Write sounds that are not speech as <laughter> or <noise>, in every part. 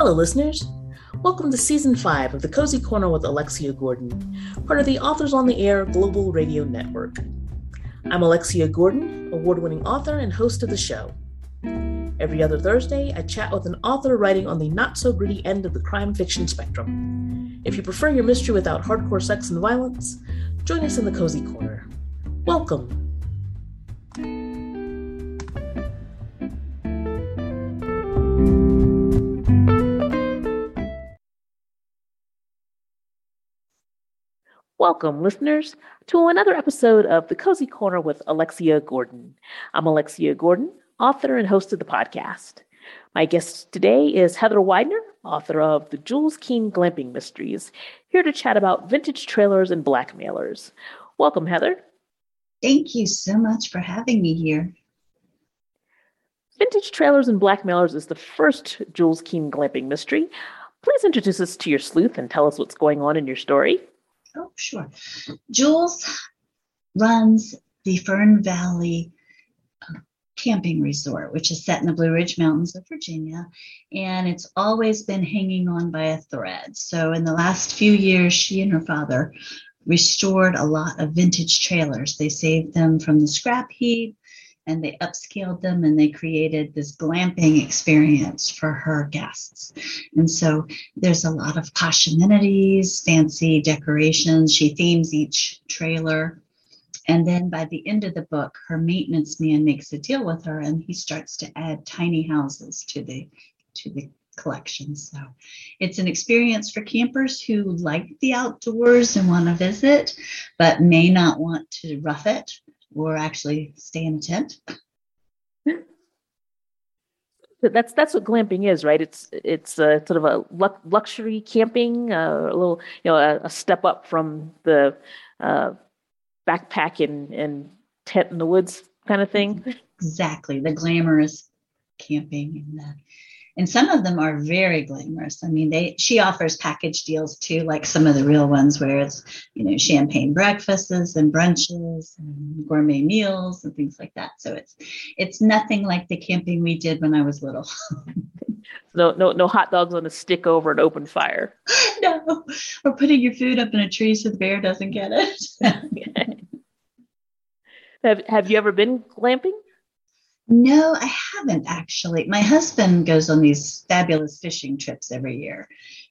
Hello, listeners. Welcome to Season 5 of The Cozy Corner with Alexia Gordon, part of the Authors on the Air Global Radio Network. I'm Alexia Gordon, award winning author and host of the show. Every other Thursday, I chat with an author writing on the not so gritty end of the crime fiction spectrum. If you prefer your mystery without hardcore sex and violence, join us in the Cozy Corner. Welcome. Welcome, listeners, to another episode of The Cozy Corner with Alexia Gordon. I'm Alexia Gordon, author and host of the podcast. My guest today is Heather Weidner, author of The Jules Keene Glamping Mysteries, here to chat about vintage trailers and blackmailers. Welcome, Heather. Thank you so much for having me here. Vintage Trailers and Blackmailers is the first Jules Keene glamping mystery. Please introduce us to your sleuth and tell us what's going on in your story. Oh, sure. Jules runs the Fern Valley uh, Camping Resort, which is set in the Blue Ridge Mountains of Virginia, and it's always been hanging on by a thread. So, in the last few years, she and her father restored a lot of vintage trailers. They saved them from the scrap heap and they upscaled them and they created this glamping experience for her guests. And so there's a lot of posh amenities, fancy decorations. She themes each trailer. And then by the end of the book, her maintenance man makes a deal with her and he starts to add tiny houses to the to the collection. So it's an experience for campers who like the outdoors and want to visit, but may not want to rough it or actually stay in a tent. That's that's what glamping is, right? It's it's a, sort of a luxury camping, uh, a little you know a, a step up from the uh, backpack and, and tent in the woods kind of thing. Exactly, the glamorous camping and the and some of them are very glamorous. I mean, they she offers package deals too, like some of the real ones where it's you know champagne breakfasts and brunches and gourmet meals and things like that. So it's it's nothing like the camping we did when I was little. <laughs> no, no, no hot dogs on a stick over an open fire. <laughs> no, or putting your food up in a tree so the bear doesn't get it. <laughs> have Have you ever been glamping? No, I haven't actually. My husband goes on these fabulous fishing trips every year,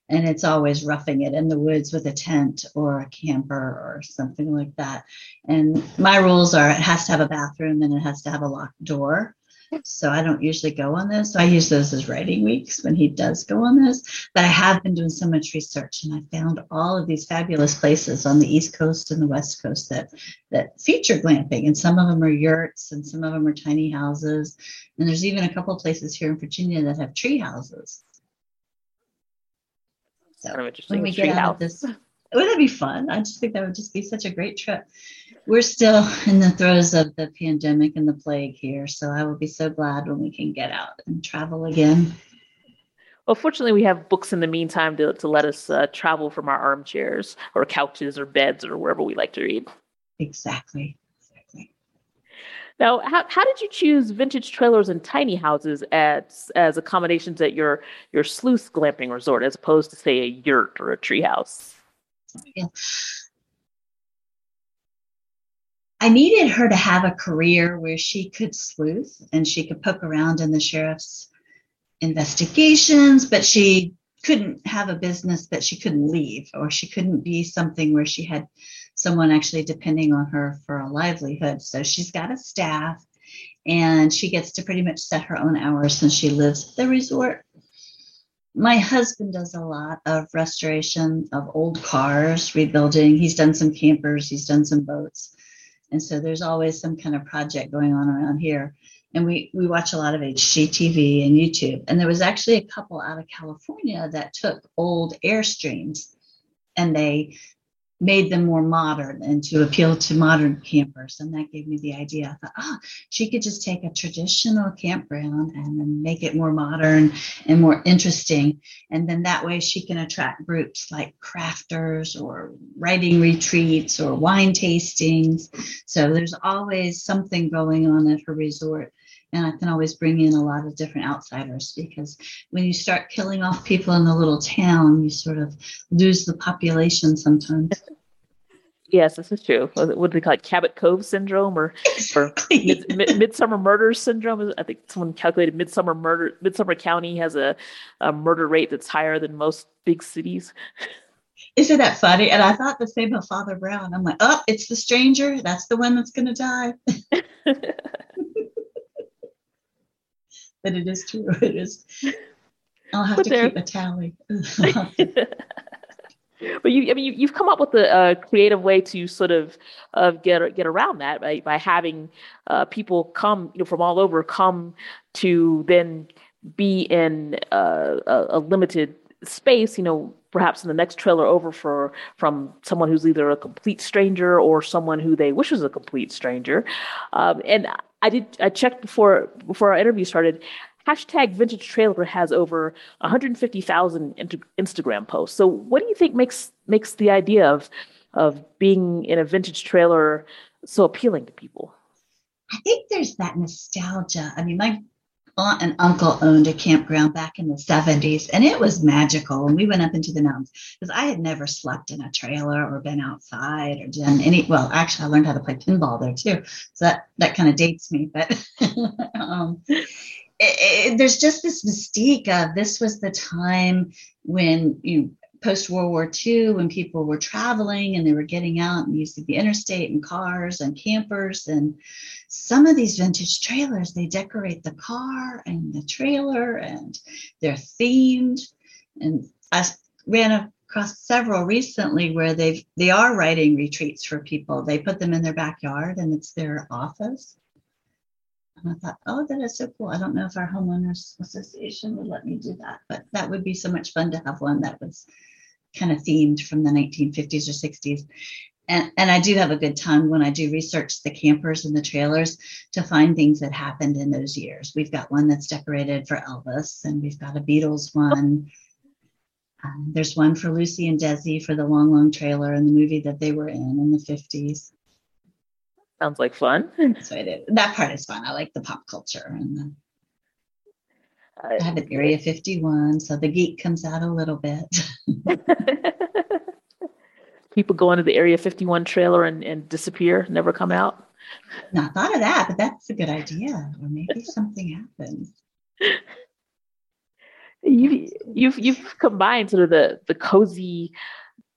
and it's always roughing it in the woods with a tent or a camper or something like that. And my rules are it has to have a bathroom and it has to have a locked door. So I don't usually go on those. So I use those as writing weeks when he does go on those. But I have been doing so much research and I found all of these fabulous places on the East Coast and the West Coast that that feature glamping. And some of them are yurts and some of them are tiny houses. And there's even a couple of places here in Virginia that have tree houses. So kind of interesting. When we get out of this, wouldn't that be fun? I just think that would just be such a great trip we're still <laughs> in the throes of the pandemic and the plague here. So I will be so glad when we can get out and travel again. Well, fortunately, we have books in the meantime to, to let us uh, travel from our armchairs or couches or beds or wherever we like to read. Exactly. Exactly. Now, how, how did you choose vintage trailers and tiny houses as as accommodations at your your sleuth glamping resort as opposed to say a yurt or a treehouse? I needed her to have a career where she could sleuth and she could poke around in the sheriff's investigations, but she couldn't have a business that she couldn't leave, or she couldn't be something where she had someone actually depending on her for a livelihood. So she's got a staff and she gets to pretty much set her own hours since she lives at the resort. My husband does a lot of restoration of old cars, rebuilding. He's done some campers, he's done some boats. And so there's always some kind of project going on around here. And we, we watch a lot of HGTV and YouTube. And there was actually a couple out of California that took old Airstreams and they made them more modern and to appeal to modern campers. And that gave me the idea. I thought, oh, she could just take a traditional campground and then make it more modern and more interesting. And then that way she can attract groups like crafters or writing retreats or wine tastings. So there's always something going on at her resort. And I can always bring in a lot of different outsiders because when you start killing off people in the little town, you sort of lose the population sometimes. <laughs> Yes, this is true. What do they call it? Cabot Cove syndrome or, or mid, mid, Midsomer Murder syndrome? I think someone calculated Midsomer Murder Midsomer County has a, a murder rate that's higher than most big cities. Isn't that funny? And I thought the same of Father Brown. I'm like, oh, it's the stranger. That's the one that's going to die. <laughs> but it is true. <laughs> It is. I'll have but to keep a tally <laughs> but you, I mean, you, have come up with a, creative way to sort of uh, get get around that by, by having uh, people come, you know, from all over come to then be in uh, a, a, limited space, you know, perhaps in the next trailer over for from someone who's either a complete stranger or someone who they wish was a complete stranger. Um, and I did I checked before before our interview started hashtag vintage trailer has over 150,000 Instagram posts. So what do you think makes makes the idea of of being in a vintage trailer so appealing to people? I think there's that nostalgia. I mean, my aunt and uncle owned a campground back in the 70s and it was magical. And we went up into the mountains because i had never slept in a trailer or been outside or done any well actually i learned how to play pinball there too. So that that kind of dates me but <laughs> um, it, it, there's just this mystique of this was the time when you post World War II when people were traveling and they were getting out and using the interstate and cars and campers and some of these vintage trailers they decorate the car and the trailer and they're themed. And I ran across several recently where they've they are writing retreats for people. They put them in their backyard and it's their office. And I thought, oh, that is so cool. I don't know if our homeowners association would let me do that, but that would be so much fun to have one that was kind of themed from the 1950s or 60s. And, and I do have a good time when I do research the campers and the trailers to find things that happened in those years. We've got one that's decorated for Elvis, and we've got a Beatles one. Um, there's one for Lucy and Desi for the Long Long Trailer and the movie that they were in in the 50s. Sounds like fun. <laughs> So it is. That part is fun. I like the pop culture and the. Uh, I have an Area 51, so the geek comes out a little bit. <laughs> People go into the Area 51 trailer and, and disappear, never come out. Not thought of that, but that's a good idea. Or maybe something happens. <laughs> You've you've you've combined sort of the the cozy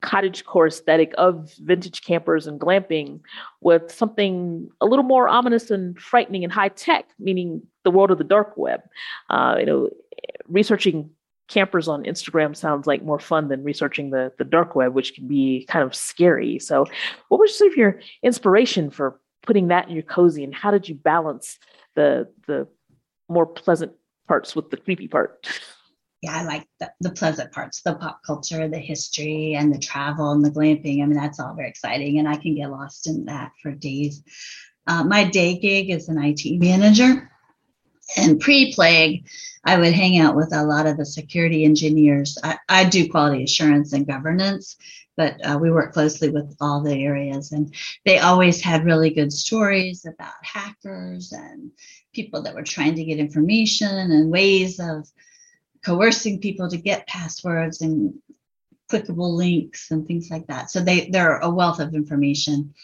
cottage core aesthetic of vintage campers and glamping with something a little more ominous and frightening and high tech, meaning the world of the dark web. Uh, you know, researching campers on Instagram sounds like more fun than researching the the dark web, which can be kind of scary. So, what was sort of your inspiration for putting that in your cozy, and how did you balance the the more pleasant parts with the creepy part? <laughs> yeah, I like the, the pleasant parts, the pop culture, the history, and the travel and the glamping. I mean, that's all very exciting, and I can get lost in that for days. Uh, my day gig is an IT manager, and pre-plague, I would hang out with a lot of the security engineers. I, I do quality assurance and governance, but uh, we work closely with all the areas, and they always had really good stories about hackers and people that were trying to get information and ways of coercing people to get passwords and clickable links and things like that. So they they're a wealth of information.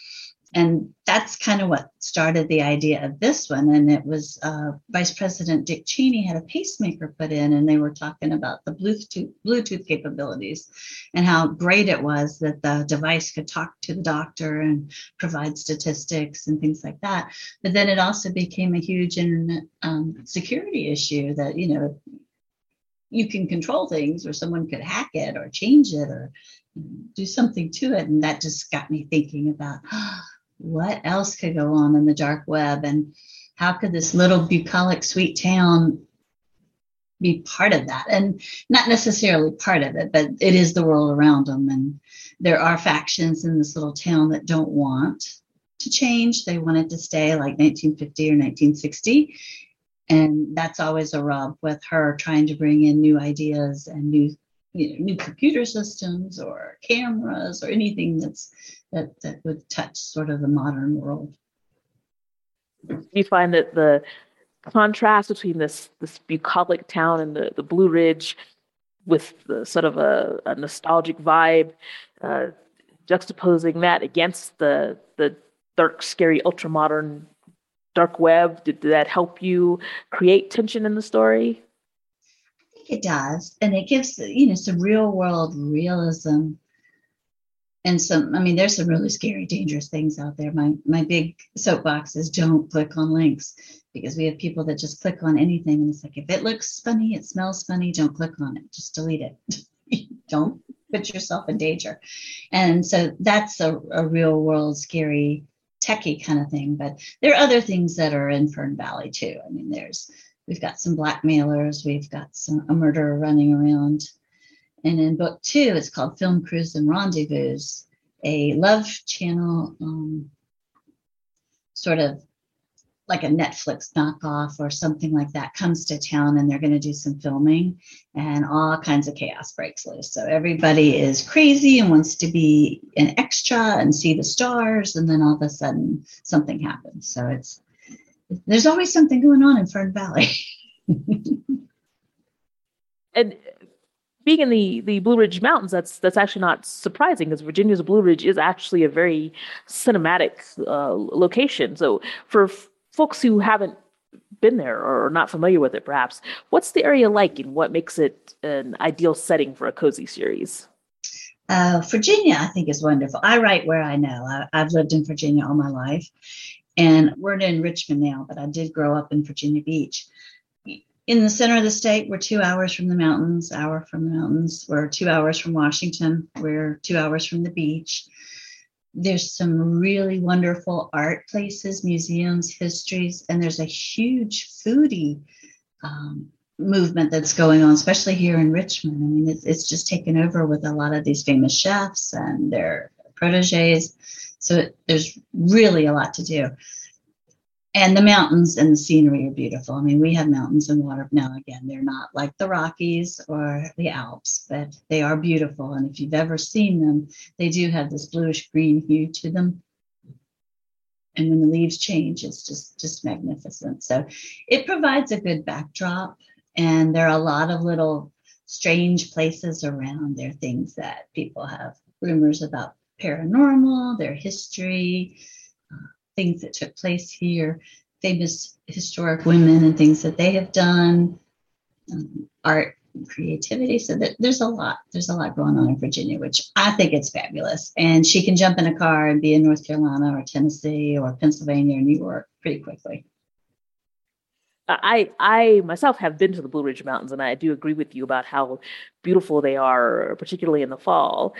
And that's kind of what started the idea of this one. And it was uh, Vice President Dick Cheney had a pacemaker put in, and they were talking about the Bluetooth Bluetooth capabilities and how great it was that the device could talk to the doctor and provide statistics and things like that. But then it also became a huge internet um, security issue that you know you can control things or someone could hack it or change it or do something to it. And that just got me thinking about <gasps> what else could go on in the dark web? And how could this little bucolic sweet town be part of that? And not necessarily part of it but it is the world around them and there are factions in this little town that don't want to change. They want it to stay like 1950 or 1960 and that's always a rub with her trying to bring in new ideas and new you know, new computer systems or cameras or anything that's that that would touch sort of the modern world. You find that the contrast between this this bucolic town and the, the Blue Ridge with the sort of a, a nostalgic vibe, uh, juxtaposing that against the the dark, scary, ultra modern dark web. Did, did that help you create tension in the story? I think it does, and it gives you know some real world realism and some i mean there's some really scary dangerous things out there my my big soapbox is don't click on links because we have people that just click on anything and it's like if it looks funny it smells funny don't click on it just delete it <laughs> don't put yourself in danger and so that's a, a real world scary techie kind of thing but there are other things that are in fern valley too. I mean there's we've got some blackmailers we've got some a murderer running around. And in book two, it's called Film Crews and Rendezvous, a love channel um, sort of like a Netflix knockoff or something like that comes to town and they're going to do some filming and all kinds of chaos breaks loose. So everybody is crazy and wants to be an extra and see the stars. And then all of a sudden something happens. So it's, there's always something going on in Fern Valley. <laughs> and being in the the Blue Ridge Mountains, that's that's actually not surprising because Virginia's Blue Ridge is actually a very cinematic uh, location. So for folks who haven't been there or are not familiar with it, perhaps, what's the area like, and what makes it an ideal setting for a cozy series? Uh, Virginia, I think, is wonderful. I write where I know. I, I've lived in Virginia all my life, and we're in Richmond now, but I did grow up in Virginia Beach in the center of the state. We're two hours from the mountains, hour from the mountains. We're two hours from Washington. We're two hours from the beach. There's some really wonderful art places, museums, histories, and there's a huge foodie um, movement that's going on, especially here in Richmond. I mean, it's, it's just taken over with a lot of these famous chefs and their proteges. So there's really a lot to do and the mountains and the scenery are beautiful. I mean, we have mountains and water now. Again, they're not like the Rockies or the Alps, but they are beautiful. And if you've ever seen them, they do have this bluish green hue to them. And when the leaves change, it's just just magnificent. So it provides a good backdrop. And there are a lot of little strange places around. There are things that people have rumors about paranormal, their history things that took place here, famous historic women and things that they have done, um, art creativity. So there's a lot. There's a lot going on in Virginia, which I think it's fabulous. And she can jump in a car and be in North Carolina or Tennessee or Pennsylvania or New York pretty quickly. I I myself have been to the Blue Ridge Mountains, and I do agree with you about how beautiful they are, particularly in the fall.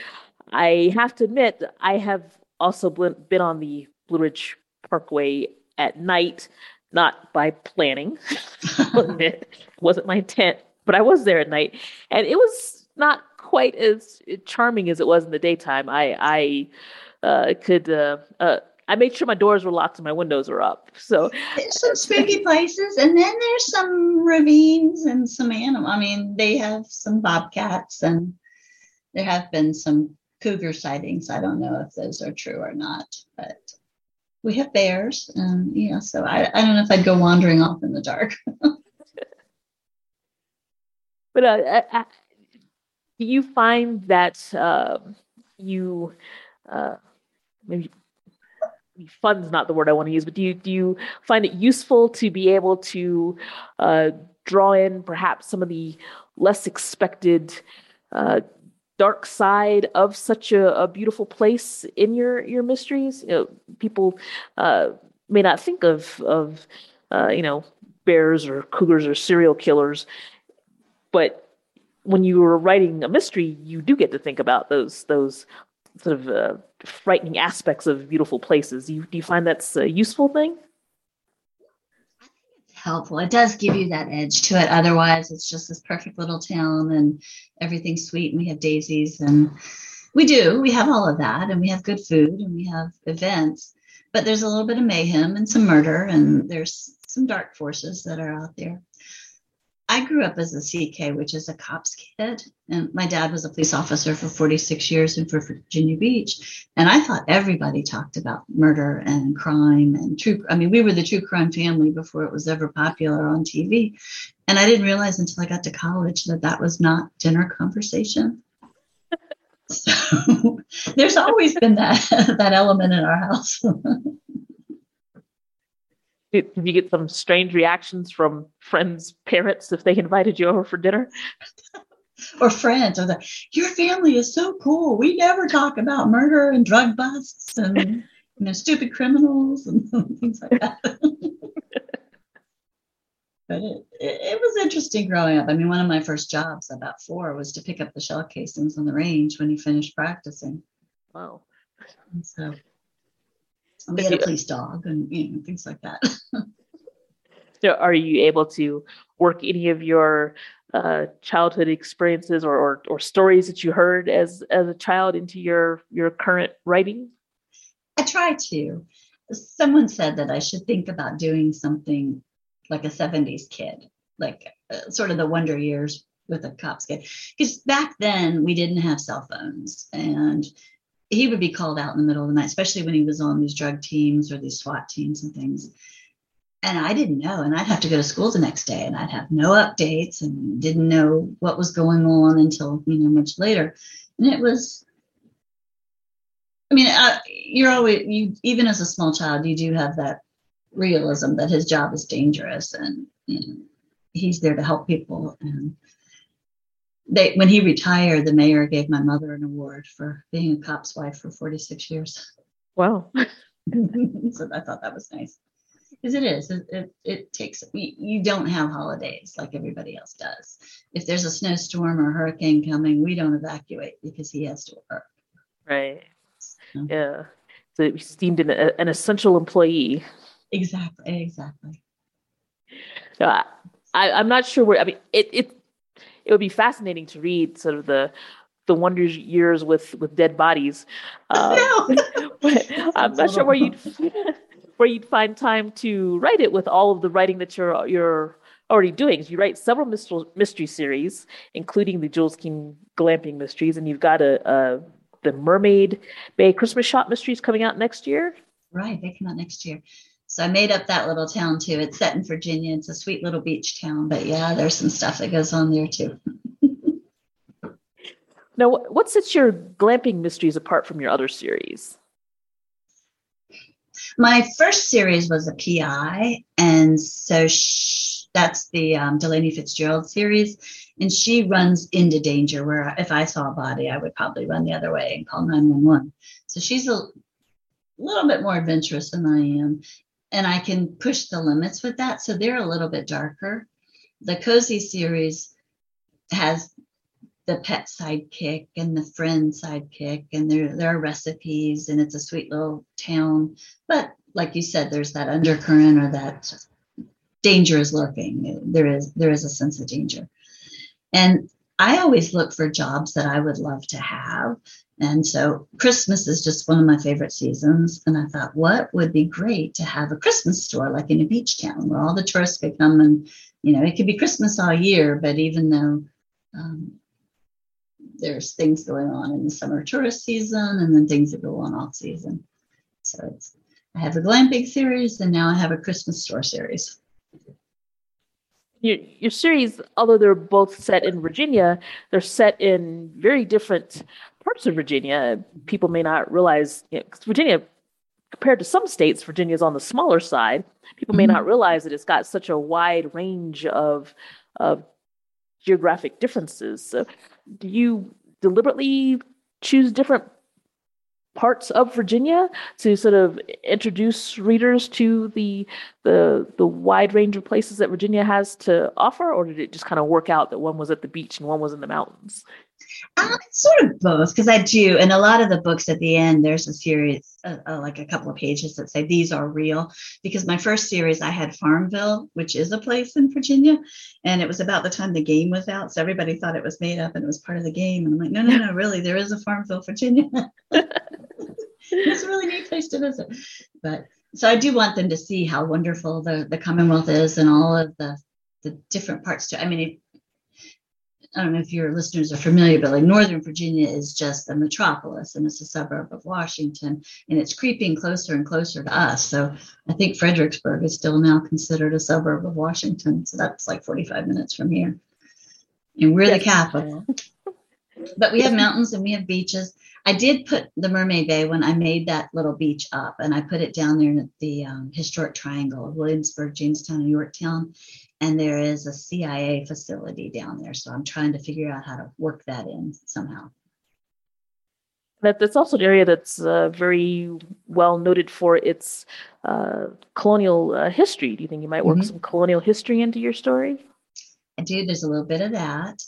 I have to admit, I have also been on the Blue Ridge Parkway at night, not by planning. it <laughs> wasn't my intent, but I was there at night, and it was not quite as charming as it was in the daytime. I I uh, could. Uh, uh, I made sure my doors were locked and my windows were up. So there's some spooky places, and then there's some ravines and some animal. I mean, they have some bobcats, and there have been some cougar sightings. I don't know if those are true or not, but we have bears and yeah so I, I don't know if i'd go wandering off in the dark. <laughs> But uh, uh, do you find that uh, you uh, maybe fun's not the word i want to use but do you do you find it useful to be able to uh, draw in perhaps some of the less expected uh, dark side of such a, a beautiful place in your your mysteries. You know, people uh, may not think of of uh, you know bears or cougars or serial killers, but when you are writing a mystery, you do get to think about those those sort of uh, frightening aspects of beautiful places. You, do you find that's a useful thing? Helpful. It does give you that edge to it. Otherwise, it's just this perfect little town and everything's sweet. And we have daisies and we do. We have all of that and we have good food and we have events. But there's a little bit of mayhem and some murder and there's some dark forces that are out there. I grew up as a CK, which is a cop's kid. And my dad was a police officer for 46 years in Virginia Beach. And I thought everybody talked about murder and crime and true. I mean, we were the true crime family before it was ever popular on TV. And I didn't realize until I got to college that that was not dinner conversation. <laughs> so <laughs> there's always been that, <laughs> that element in our house. Did, did you get some strange reactions from friends' parents if they invited you over for dinner? <laughs> or friends, or the your family is so cool. We never talk about murder and drug busts and you know stupid criminals and <laughs> things like that. <laughs> but it, it, it, was interesting growing up. I mean, one of my first jobs about four was to pick up the shell casings on the range when he finished practicing. Wow. And so we had a police dog and you know, things like that. <laughs> so are you able to work any of your uh, childhood experiences or, or, or stories that you heard as as a child into your your current writing? I try to. Someone said that I should think about doing something like a 70s kid, like uh, sort of the wonder years with a cop's kid. Because back then we didn't have cell phones and he would be called out in the middle of the night, especially when he was on these drug teams or these SWAT teams and things. And I didn't know. And I'd have to go to school the next day and I'd have no updates and didn't know what was going on until, you know, much later. And it was, I mean, uh, you're always, you, even as a small child, you do have that realism that his job is dangerous and, you know, he's there to help people. And they when he retired, the mayor gave my mother an award for being a cop's wife for 46 years. Wow. <laughs> so I thought that was nice. Because it is, it, it, it takes, you, you don't have holidays like everybody else does. If there's a snowstorm or hurricane coming, we don't evacuate because he has to work. Right. So. Yeah. So he's deemed an, an essential employee. Exactly. Exactly. Uh, I, I'm not sure where, I mean, it, it it would be fascinating to read sort of the the wonders years with with dead bodies. Um, <laughs> <laughs> I'm not sure where you'd <laughs> where you'd find time to write it with all of the writing that you're you're already doing. You write several mystery, mystery series, including the Jules Keene glamping mysteries, and you've got a, a the Mermaid Bay Christmas Shop mysteries coming out next year. Right, they come out next year. So I made up that little town too. It's set in Virginia. It's a sweet little beach town, but yeah, there's some stuff that goes on there too. <laughs> now, what sets your glamping mysteries apart from your other series? My first series was a PI, and so she, that's the um, Delaney Fitzgerald series, and she runs into danger. Where if I saw a body, I would probably run the other way and call 911. So she's a little bit more adventurous than I am and I can push the limits with that. So they're a little bit darker. The Cozy series has the pet sidekick and the friend sidekick, and there, there are recipes, and it's a sweet little town. But like you said, there's that undercurrent or that danger is lurking. There is there is a sense of danger. And I always look for jobs that I would love to have and so Christmas is just one of my favorite seasons. And I thought, what would be great to have a Christmas store like in a beach town where all the tourists could come and, you know, it could be Christmas all year, but even though um, there's things going on in the summer tourist season and then things that go on off season. So it's, I have a glamping series and now I have a Christmas store series. Your, your series, although they're both set in Virginia, they're set in very different parts of Virginia, people may not realize, you know, Virginia, compared to some states, Virginia is on the smaller side. People may mm-hmm. not realize that it's got such a wide range of, of geographic differences. So, do you deliberately choose different parts of Virginia to sort of introduce readers to the the the wide range of places that Virginia has to offer, or did it just kind of work out that one was at the beach and one was in the mountains? Uh, sort of both, because I do, and a lot of the books at the end, there's a series, uh, uh, like a couple of pages that say these are real. Because my first series, I had Farmville, which is a place in Virginia, and it was about the time the game was out, so everybody thought it was made up and it was part of the game. And I'm like, no, no, no, really, there is a Farmville, Virginia. <laughs> it's a really neat place to visit. But so I do want them to see how wonderful the, the Commonwealth is and all of the the different parts to. I mean, I don't know if your listeners are familiar, but like Northern Virginia is just a metropolis and it's a suburb of Washington and it's creeping closer and closer to us. So I think Fredericksburg is still now considered a suburb of Washington. So that's like 45 minutes from here. And we're yes. the capital. but we have <laughs> mountains and we have beaches. I did put the Mermaid Bay when I made that little beach up, and I put it down there in the um, historic triangle of Williamsburg, Jamestown, and Yorktown and there is a CIA facility down there. So I'm trying to figure out how to work that in somehow. That, that's also an area that's uh, very well noted for its uh, colonial uh, history. Do you think you might work mm-hmm. some colonial history into your story? I do. There's a little bit of that.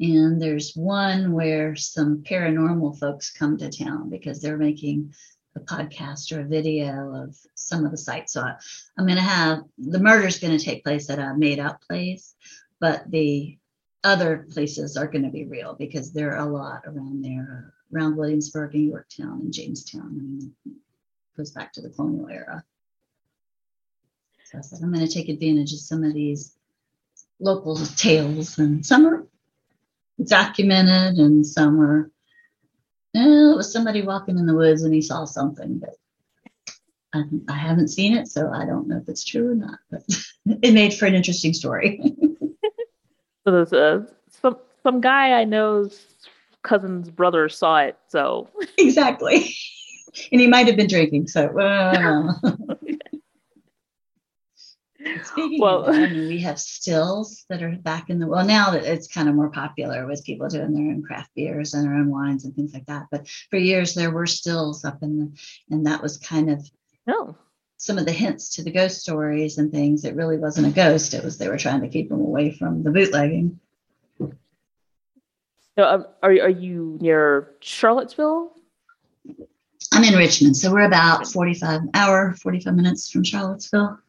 And there's one where some paranormal folks come to town because they're making a podcast or a video of some of the sites. So I, am going to have the murder is going to take place at a made up place, but the other places are going to be real because there are a lot around there, around Williamsburg and Yorktown and Jamestown. I mean, goes back to the colonial era. So I said, I'm going to take advantage of some of these local tales, and some are documented and some are it was somebody walking in the woods and he saw something, but I, I haven't seen it, so I don't know if it's true or not. But <laughs> it made for an interesting story. <laughs> so there's a some some guy I know's cousin's brother saw it. So exactly, <laughs> and he might have been drinking. So uh, Speaking well, of that, I <laughs> mean, we have stills that are back in the well now that it's kind of more popular with people doing their own craft beers and their own wines and things like that. But for years there were stills up in the, and that was kind of oh. some of the hints to the ghost stories and things. It really wasn't a ghost; it was they were trying to keep them away from the bootlegging. So, um, are are you near Charlottesville? I'm in Richmond, so we're about 45 hour, 45 minutes from Charlottesville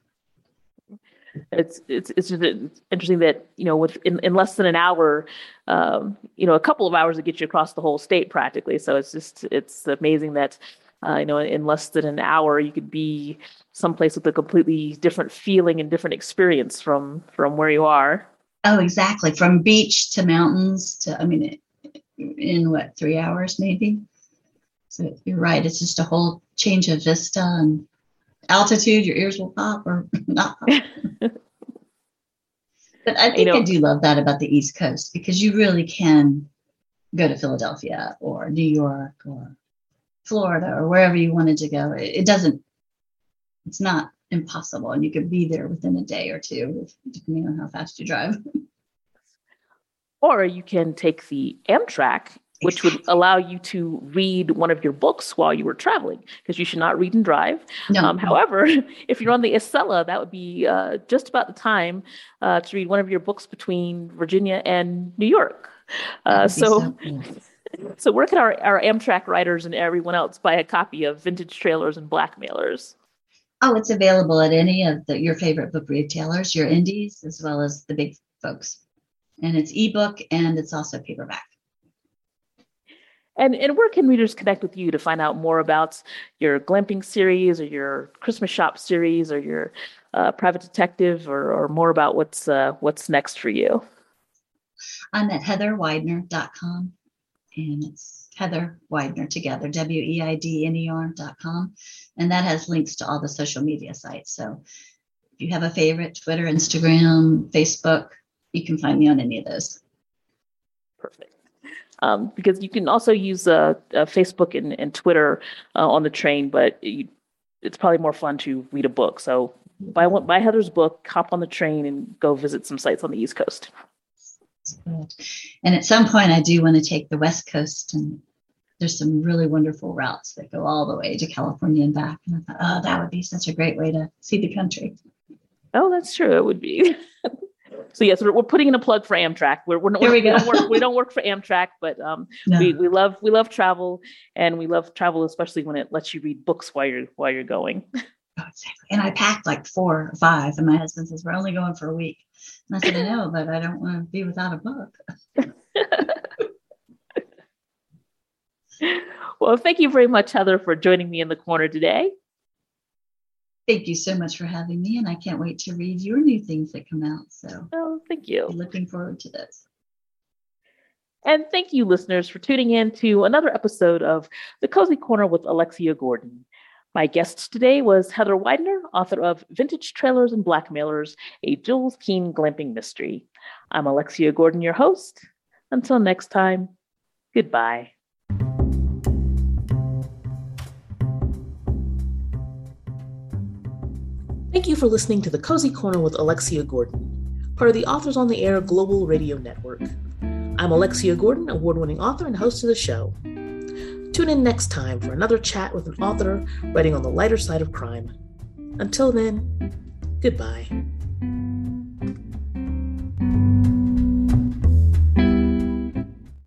it's it's it's just interesting that you know with in, in less than an hour um, you know a couple of hours to get you across the whole state practically. So it's just it's amazing that uh, you know in less than an hour you could be someplace with a completely different feeling and different experience from from where you are. Oh exactly. From beach to mountains to i mean in what three hours maybe? So you're right. It's just a whole change of vista and altitude, your ears will pop or <laughs> not pop. <laughs> but I think you know, I do love that about the East Coast because you really can go to Philadelphia or New York or Florida or wherever you wanted to go. It, it doesn't, it's not impossible. And you could be there within a day or two, depending on how fast you drive. <laughs> Or you can take the Amtrak which would allow you to read one of your books while you were traveling because you should not read and drive. No. Um, however, <laughs> if you're on the Acela, that would be uh, just about the time uh, to read one of your books between Virginia and New York. Uh, so, <laughs> so, where can our, our Amtrak writers and everyone else buy a copy of Vintage Trailers and Blackmailers? Oh, it's available at any of the, your favorite book retailers, your indies, as well as the big folks. And it's ebook and it's also paperback. And, and where can readers connect with you to find out more about your glamping series or your Christmas shop series or your uh, private detective or, or more about what's uh, what's next for you? I'm at heatherweidner.com and it's Heather Weidner together, W E I D N E R.com. And that has links to all the social media sites. So if you have a favorite, Twitter, Instagram, Facebook, you can find me on any of those. Perfect um, because you can also use uh, uh, Facebook and, and Twitter uh, on the train, but you, it's probably more fun to read a book. So buy one, buy Heather's book, hop on the train, and go visit some sites on the East Coast. And at some point, I do want to take the West Coast, and there's some really wonderful routes that go all the way to California and back. And I thought, oh, that would be such a great way to see the country. Oh, that's true. It would be. <laughs> so yes, we're, we're putting in a plug for Amtrak. We're, we're, we're we, don't work, we don't work for Amtrak, but um, no. we, we love we love travel, and we love travel especially when it lets you read books while you're while you're going. <laughs> Oh, exactly. And I packed like four or five, and my husband says we're only going for a week. And I said, I know, but I don't want to be without a book. <laughs> well, thank you very much, Heather, for joining me in the corner today. Thank you so much for having me, and I can't wait to read your new things that come out. So, oh, thank you. Looking forward to this. And thank you, listeners, for tuning in to another episode of The Cozy Corner with Alexia Gordon. My guest today was Heather Weidner, author of Vintage Trailers and Blackmailers, a Jules Keene glamping mystery. I'm Alexia Gordon, your host. Until next time, goodbye. Thank you for listening to The Cozy Corner with Alexia Gordon, part of the Authors on the Air Global Radio Network. I'm Alexia Gordon, award winning author and host of the show. Tune in next time for another chat with an author writing on the lighter side of crime. Until then, goodbye.